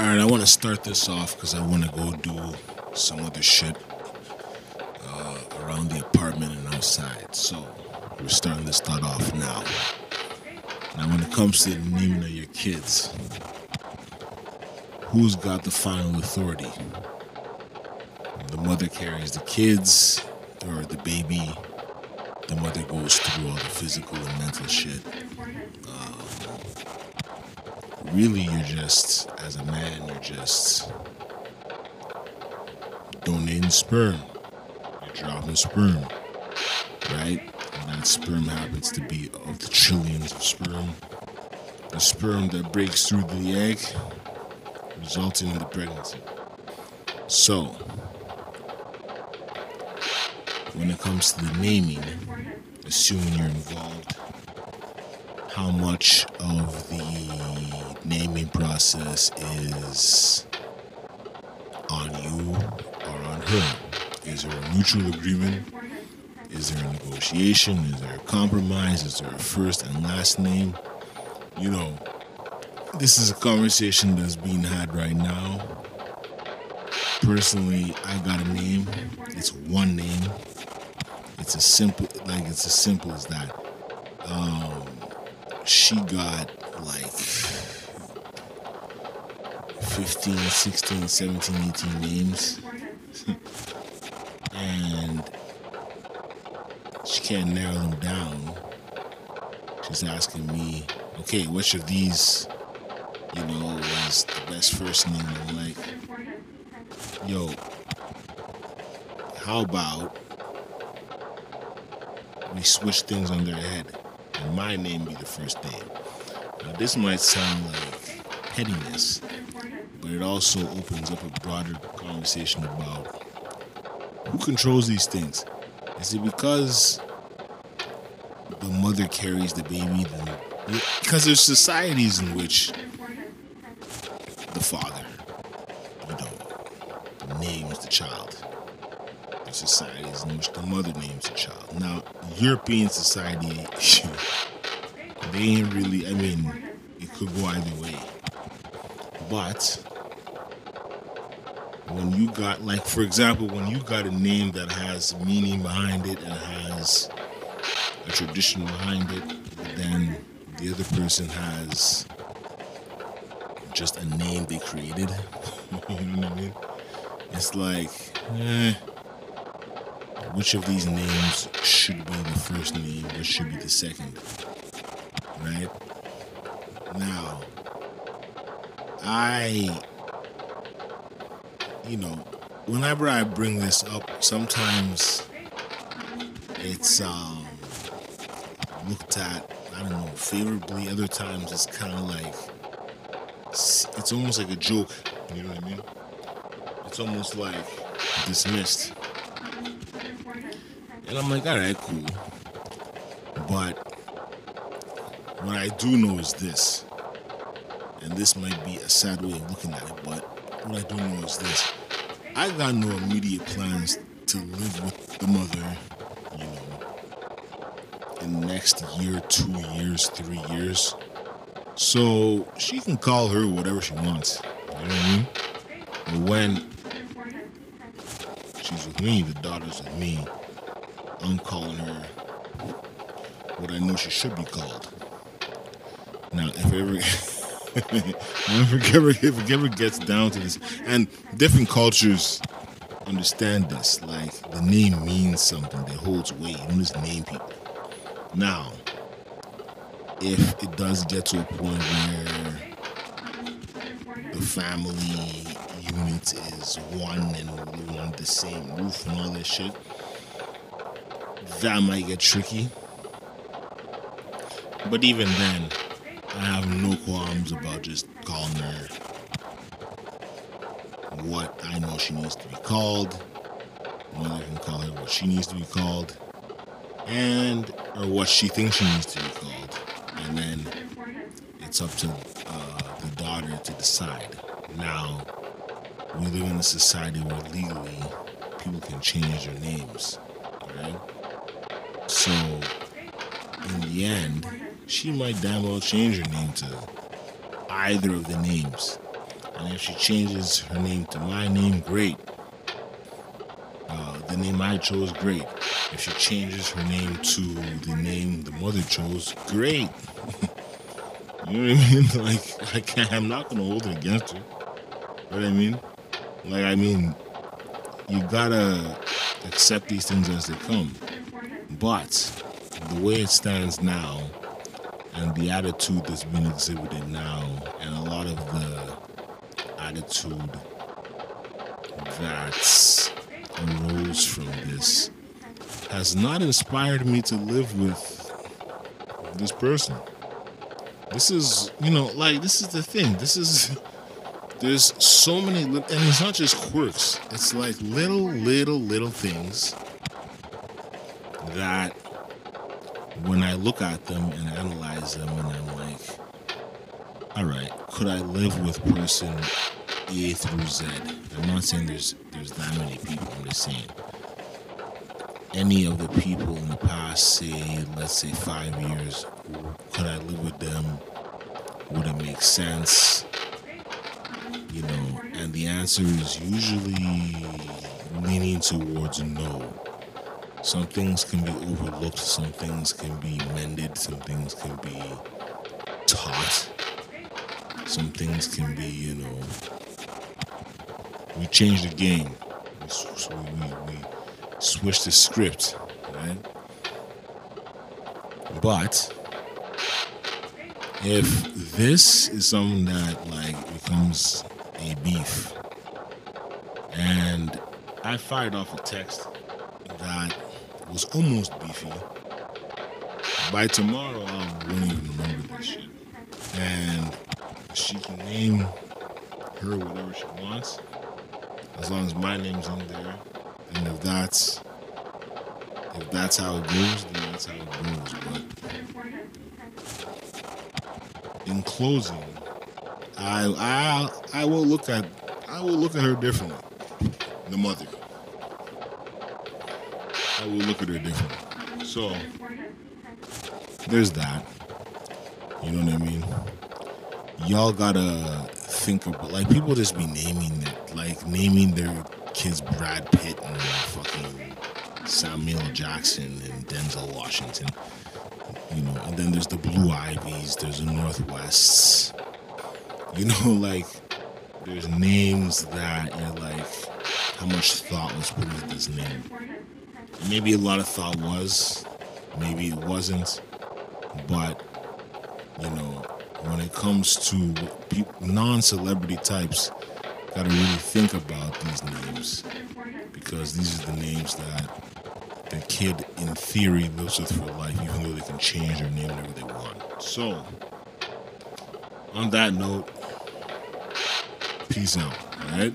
Alright, I want to start this off because I want to go do some other shit uh, around the apartment and outside. So, we're starting to start off now. Now, when it comes to the naming of your kids, who's got the final authority? The mother carries the kids, or the baby. The mother goes through all the physical and mental shit. Really you're just as a man you're just donating sperm. You're dropping sperm right? And that sperm happens to be of the trillions of sperm. The sperm that breaks through the egg resulting in the pregnancy. So when it comes to the naming assuming you're involved how much of the naming process is on you or on her? Is there a mutual agreement? Is there a negotiation? Is there a compromise? Is there a first and last name? You know, this is a conversation that's being had right now. Personally, I got a name. It's one name. It's as simple, like it's as simple as that. Um, she got like 15, 16, 17, 18 names. and she can't narrow them down. She's asking me, okay, which of these, you know, is the best first name? I'm like, yo, how about we switch things on their head and my name be the first name? Now, this might sound like pettiness, but it also opens up a broader conversation about who controls these things. Is it because the mother carries the baby? Because there's societies in which the father, you know, names the child. There's societies in which the mother names the child. Now, European society, they ain't really. I mean, it could go either way. But when you got like for example when you got a name that has meaning behind it and has a tradition behind it then the other person has just a name they created you know what i mean it's like eh, which of these names should be the first name which should be the second right now i you know, whenever I bring this up, sometimes it's um, looked at, I don't know, favorably. Other times it's kind of like, it's almost like a joke. You know what I mean? It's almost like dismissed. And I'm like, all right, cool. But what I do know is this, and this might be a sad way of looking at it, but what I do know is this I got no immediate plans to live with the mother, you know, in the next year, two years, three years. So she can call her whatever she wants. You know what I mean? When she's with me, the daughter's with me, I'm calling her what I know she should be called. Now, if ever. if, ever, if ever gets down to this, and different cultures understand this, like the name means something that holds weight. You don't just name people. Now, if it does get to a point where the family unit is one and under the same roof and all that shit, that might get tricky. But even then, I have no qualms about just calling her what I know she needs to be called. When I can call her what she needs to be called, and or what she thinks she needs to be called, and then it's up to uh, the daughter to decide. Now, we live in a society where legally people can change their names, right? So, in the end she might damn well change her name to either of the names. And if she changes her name to my name, great. Uh, the name I chose, great. If she changes her name to the name the mother chose, great. you know what I mean? Like, I can't, I'm not gonna hold it against her. You know what I mean? Like, I mean, you gotta accept these things as they come. But the way it stands now, and the attitude that's been exhibited now, and a lot of the attitude that arose from this has not inspired me to live with this person. This is, you know, like, this is the thing. This is, there's so many, and it's not just quirks, it's like little, little, little things that when I look at them and analyze them, and I'm like, all right, could I live with person A through Z? I'm not saying there's there's that many people. I'm just saying any of the people in the past, say, let's say five years, could I live with them? Would it make sense? You know, and the answer is usually leaning towards no. Some things can be overlooked, some things can be mended, some things can be taught, some things can be, you know, we change the game. We, we, we switch the script, right? But if this is something that like becomes a beef, and I fired off a text was almost beefy. By tomorrow, I won't even remember this shit. And she can name her whatever she wants, as long as my name's on there. And if that's if that's how it goes, then that's how it goes. But in closing, I I I will look at I will look at her differently. The mother. I will look at her differently. So there's that. You know what I mean? Y'all gotta think about like people just be naming it, like naming their kids Brad Pitt and fucking Samuel Jackson and Denzel Washington. You know, and then there's the Blue Ivies, there's the Northwests. You know, like there's names that you're like, how much thought was put into this name? Maybe a lot of thought was, maybe it wasn't, but you know, when it comes to non-celebrity types, gotta really think about these names because these are the names that the kid, in theory, lives with for life, even though they can change their name whenever they want. So, on that note, peace out. All right.